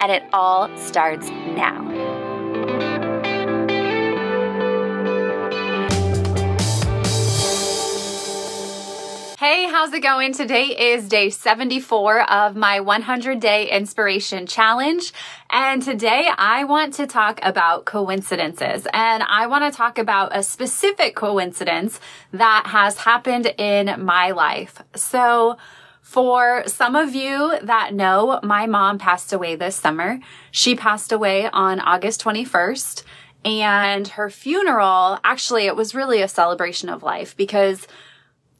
and it all starts now. Hey, how's it going? Today is day 74 of my 100 day inspiration challenge. And today I want to talk about coincidences and I want to talk about a specific coincidence that has happened in my life. So for some of you that know, my mom passed away this summer. She passed away on August 21st. And her funeral, actually, it was really a celebration of life because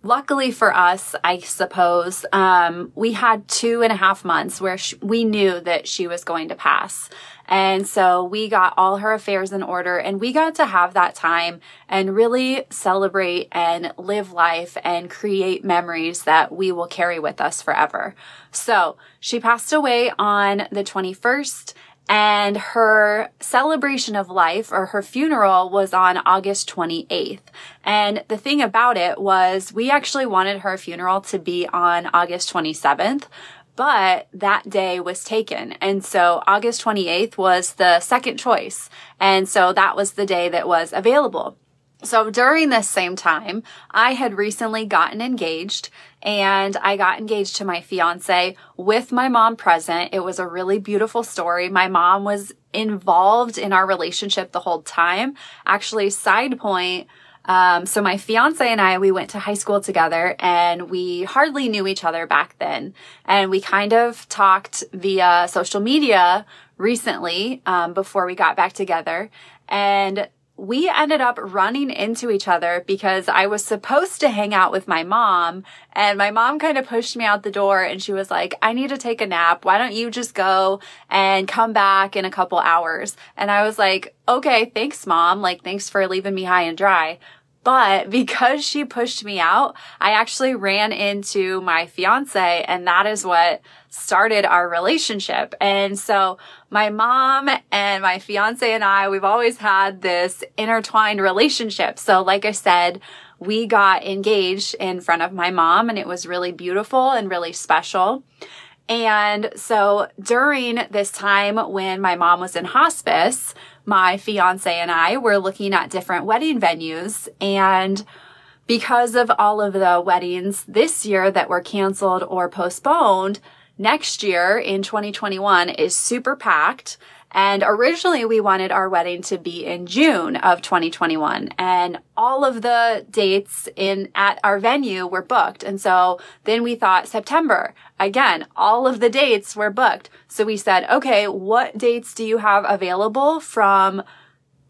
luckily for us, I suppose, um, we had two and a half months where sh- we knew that she was going to pass. And so we got all her affairs in order and we got to have that time and really celebrate and live life and create memories that we will carry with us forever. So she passed away on the 21st and her celebration of life or her funeral was on August 28th. And the thing about it was we actually wanted her funeral to be on August 27th, but that day was taken. And so August 28th was the second choice. And so that was the day that was available. So during this same time, I had recently gotten engaged and I got engaged to my fiance with my mom present. It was a really beautiful story. My mom was involved in our relationship the whole time. Actually, side point, um, so my fiance and I, we went to high school together and we hardly knew each other back then. And we kind of talked via social media recently, um, before we got back together. And we ended up running into each other because I was supposed to hang out with my mom and my mom kind of pushed me out the door and she was like, I need to take a nap. Why don't you just go and come back in a couple hours? And I was like, okay, thanks mom. Like, thanks for leaving me high and dry. But because she pushed me out, I actually ran into my fiance and that is what started our relationship. And so my mom and my fiance and I, we've always had this intertwined relationship. So like I said, we got engaged in front of my mom and it was really beautiful and really special. And so during this time when my mom was in hospice, my fiance and I were looking at different wedding venues and because of all of the weddings this year that were canceled or postponed, next year in 2021 is super packed. And originally we wanted our wedding to be in June of 2021 and all of the dates in at our venue were booked. And so then we thought September. Again, all of the dates were booked. So we said, okay, what dates do you have available from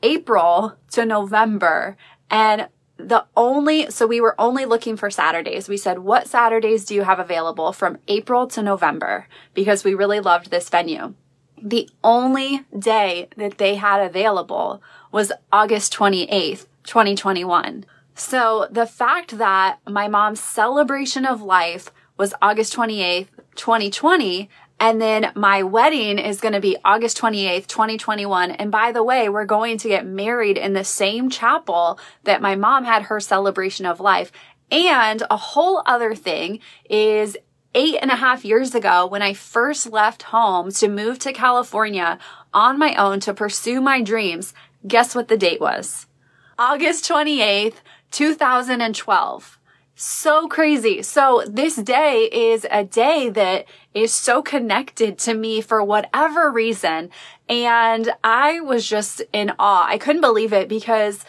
April to November? And the only, so we were only looking for Saturdays. We said, what Saturdays do you have available from April to November? Because we really loved this venue. The only day that they had available was August 28th, 2021. So the fact that my mom's celebration of life was August 28th, 2020, and then my wedding is going to be August 28th, 2021. And by the way, we're going to get married in the same chapel that my mom had her celebration of life. And a whole other thing is eight and a half years ago when I first left home to move to California on my own to pursue my dreams. Guess what the date was? August 28th, 2012 so crazy. So this day is a day that is so connected to me for whatever reason. And I was just in awe. I couldn't believe it because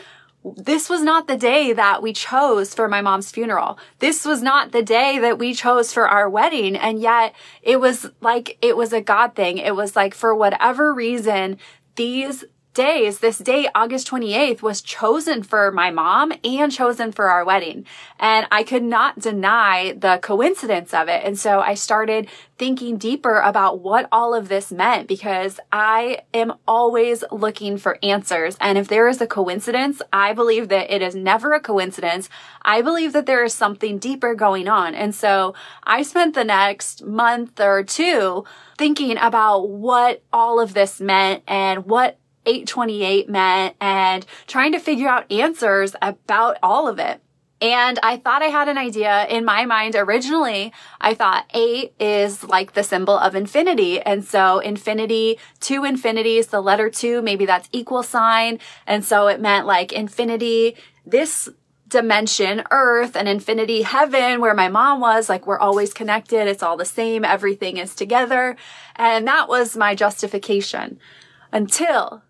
this was not the day that we chose for my mom's funeral. This was not the day that we chose for our wedding. And yet it was like, it was a God thing. It was like for whatever reason, these days, this day, August 28th, was chosen for my mom and chosen for our wedding. And I could not deny the coincidence of it. And so I started thinking deeper about what all of this meant because I am always looking for answers. And if there is a coincidence, I believe that it is never a coincidence. I believe that there is something deeper going on. And so I spent the next month or two thinking about what all of this meant and what 828 meant and trying to figure out answers about all of it. And I thought I had an idea in my mind originally. I thought eight is like the symbol of infinity. And so infinity, two infinities, the letter two, maybe that's equal sign. And so it meant like infinity, this dimension, earth and infinity heaven where my mom was, like we're always connected. It's all the same. Everything is together. And that was my justification until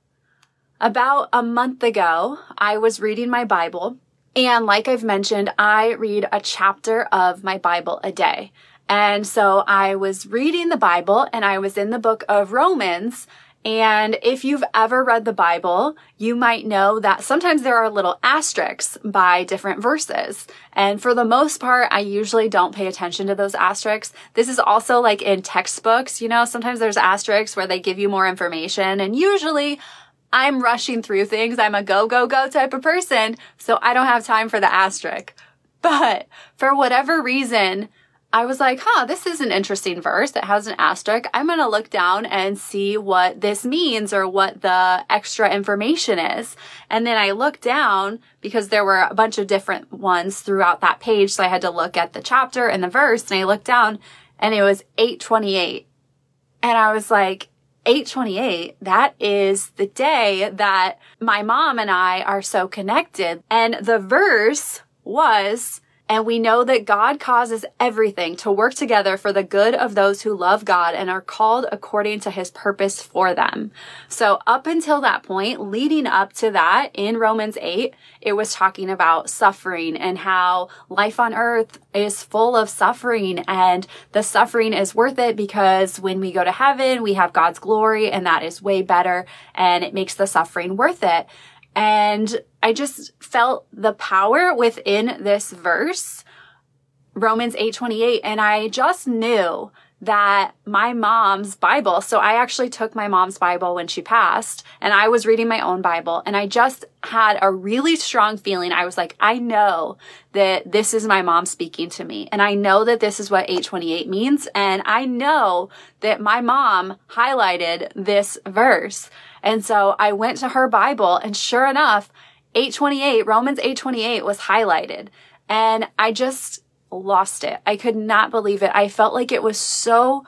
about a month ago, I was reading my Bible and like I've mentioned, I read a chapter of my Bible a day. And so I was reading the Bible and I was in the book of Romans. And if you've ever read the Bible, you might know that sometimes there are little asterisks by different verses. And for the most part, I usually don't pay attention to those asterisks. This is also like in textbooks, you know, sometimes there's asterisks where they give you more information. And usually I'm rushing through things. I'm a go, go, go type of person. So I don't have time for the asterisk. But for whatever reason, I was like, huh, this is an interesting verse that has an asterisk. I'm going to look down and see what this means or what the extra information is. And then I looked down because there were a bunch of different ones throughout that page. So I had to look at the chapter and the verse and I looked down and it was 828. And I was like, 828, that is the day that my mom and I are so connected. And the verse was and we know that God causes everything to work together for the good of those who love God and are called according to his purpose for them. So up until that point, leading up to that in Romans 8, it was talking about suffering and how life on earth is full of suffering and the suffering is worth it because when we go to heaven, we have God's glory and that is way better and it makes the suffering worth it. And I just felt the power within this verse, Romans 8:28, and I just knew that my mom's Bible, so I actually took my mom's Bible when she passed and I was reading my own Bible and I just had a really strong feeling. I was like, I know that this is my mom speaking to me and I know that this is what 828 means and I know that my mom highlighted this verse. And so I went to her Bible and sure enough, 828, Romans 828 was highlighted. And I just lost it. I could not believe it. I felt like it was so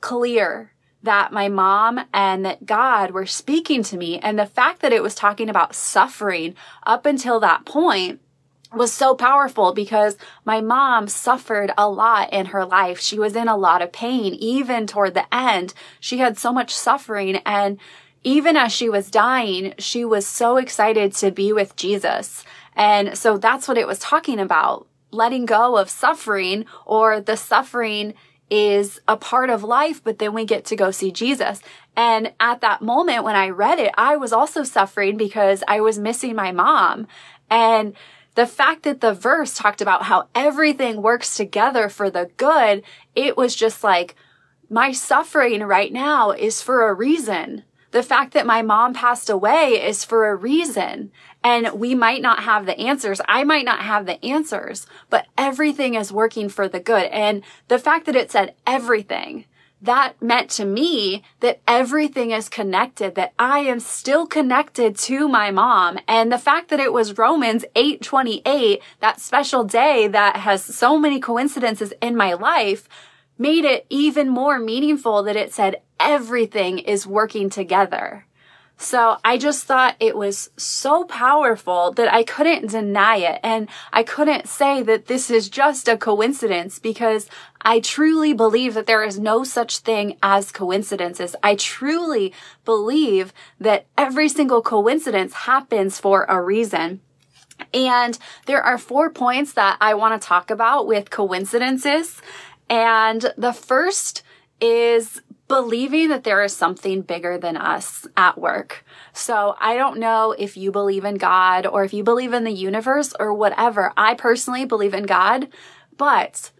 clear that my mom and that God were speaking to me. And the fact that it was talking about suffering up until that point was so powerful because my mom suffered a lot in her life. She was in a lot of pain, even toward the end. She had so much suffering and even as she was dying, she was so excited to be with Jesus. And so that's what it was talking about. Letting go of suffering or the suffering is a part of life, but then we get to go see Jesus. And at that moment when I read it, I was also suffering because I was missing my mom. And the fact that the verse talked about how everything works together for the good, it was just like, my suffering right now is for a reason. The fact that my mom passed away is for a reason. And we might not have the answers. I might not have the answers, but everything is working for the good. And the fact that it said everything, that meant to me that everything is connected, that I am still connected to my mom. And the fact that it was Romans 828, that special day that has so many coincidences in my life, made it even more meaningful that it said everything is working together. So I just thought it was so powerful that I couldn't deny it. And I couldn't say that this is just a coincidence because I truly believe that there is no such thing as coincidences. I truly believe that every single coincidence happens for a reason. And there are four points that I want to talk about with coincidences. And the first is believing that there is something bigger than us at work. So I don't know if you believe in God or if you believe in the universe or whatever. I personally believe in God, but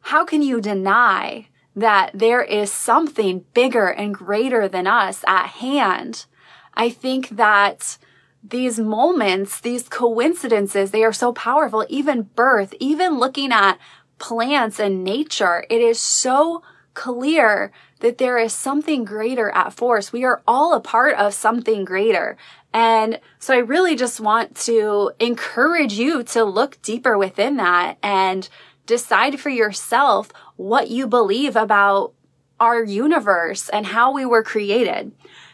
how can you deny that there is something bigger and greater than us at hand? I think that these moments, these coincidences, they are so powerful. Even birth, even looking at plants and nature, it is so clear that there is something greater at force. We are all a part of something greater. And so I really just want to encourage you to look deeper within that and decide for yourself what you believe about our universe and how we were created.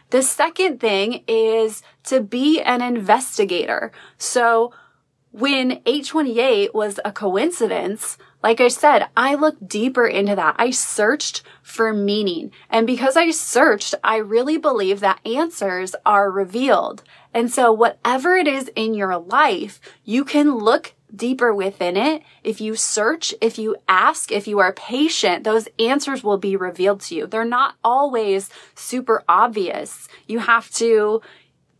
The second thing is to be an investigator. So when 828 was a coincidence, like I said, I looked deeper into that. I searched for meaning. And because I searched, I really believe that answers are revealed. And so whatever it is in your life, you can look deeper within it. If you search, if you ask, if you are patient, those answers will be revealed to you. They're not always super obvious. You have to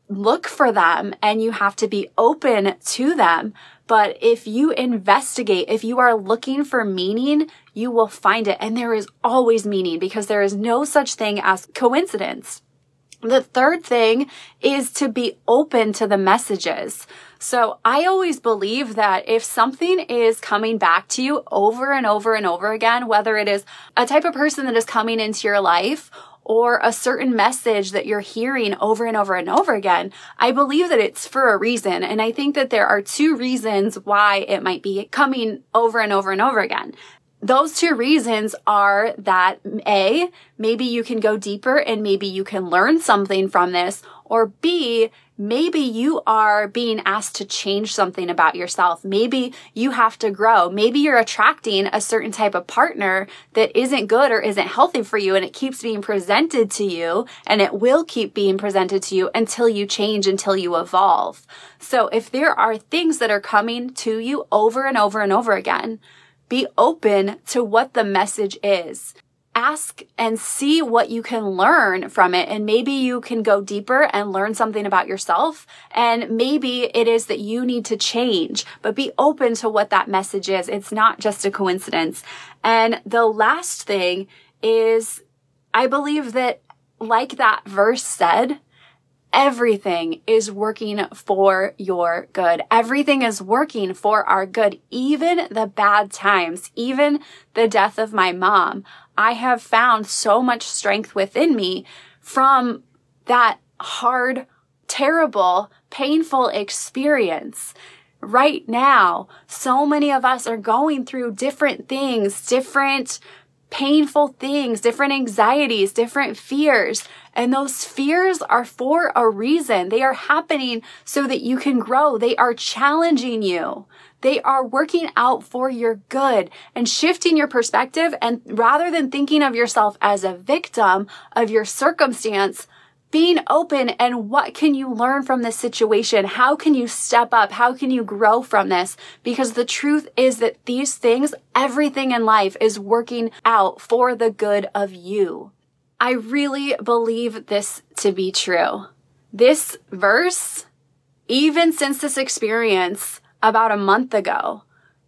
look for them and you have to be open to them. But if you investigate, if you are looking for meaning, you will find it. And there is always meaning because there is no such thing as coincidence. The third thing is to be open to the messages. So I always believe that if something is coming back to you over and over and over again, whether it is a type of person that is coming into your life or a certain message that you're hearing over and over and over again, I believe that it's for a reason. And I think that there are two reasons why it might be coming over and over and over again. Those two reasons are that A, maybe you can go deeper and maybe you can learn something from this, or B, maybe you are being asked to change something about yourself. Maybe you have to grow. Maybe you're attracting a certain type of partner that isn't good or isn't healthy for you and it keeps being presented to you and it will keep being presented to you until you change, until you evolve. So if there are things that are coming to you over and over and over again, be open to what the message is ask and see what you can learn from it. And maybe you can go deeper and learn something about yourself. And maybe it is that you need to change, but be open to what that message is. It's not just a coincidence. And the last thing is I believe that like that verse said, everything is working for your good. Everything is working for our good. Even the bad times, even the death of my mom. I have found so much strength within me from that hard, terrible, painful experience. Right now, so many of us are going through different things, different painful things, different anxieties, different fears. And those fears are for a reason. They are happening so that you can grow. They are challenging you. They are working out for your good and shifting your perspective. And rather than thinking of yourself as a victim of your circumstance, being open and what can you learn from this situation? How can you step up? How can you grow from this? Because the truth is that these things, everything in life is working out for the good of you. I really believe this to be true. This verse, even since this experience about a month ago,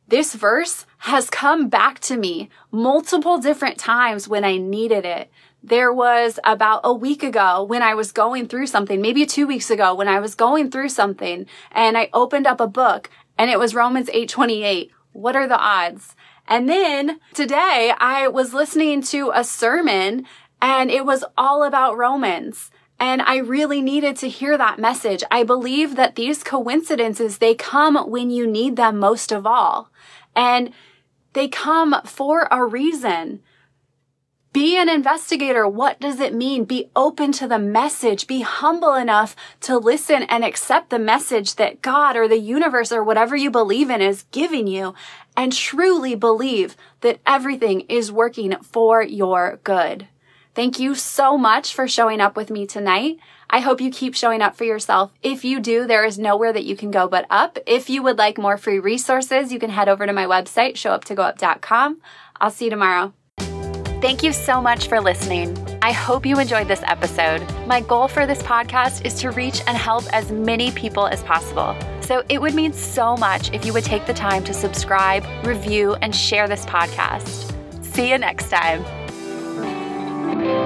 this verse has come back to me multiple different times when I needed it there was about a week ago when I was going through something, maybe two weeks ago when I was going through something and I opened up a book and it was Romans 8:28. What are the odds? And then today I was listening to a sermon and it was all about Romans. And I really needed to hear that message. I believe that these coincidences, they come when you need them most of all. And they come for a reason. Be an investigator. What does it mean? Be open to the message. Be humble enough to listen and accept the message that God or the universe or whatever you believe in is giving you and truly believe that everything is working for your good. Thank you so much for showing up with me tonight. I hope you keep showing up for yourself. If you do, there is nowhere that you can go but up. If you would like more free resources, you can head over to my website, showuptogoup.com. I'll see you tomorrow. Thank you so much for listening. I hope you enjoyed this episode. My goal for this podcast is to reach and help as many people as possible. So it would mean so much if you would take the time to subscribe, review, and share this podcast. See you next time. Bye.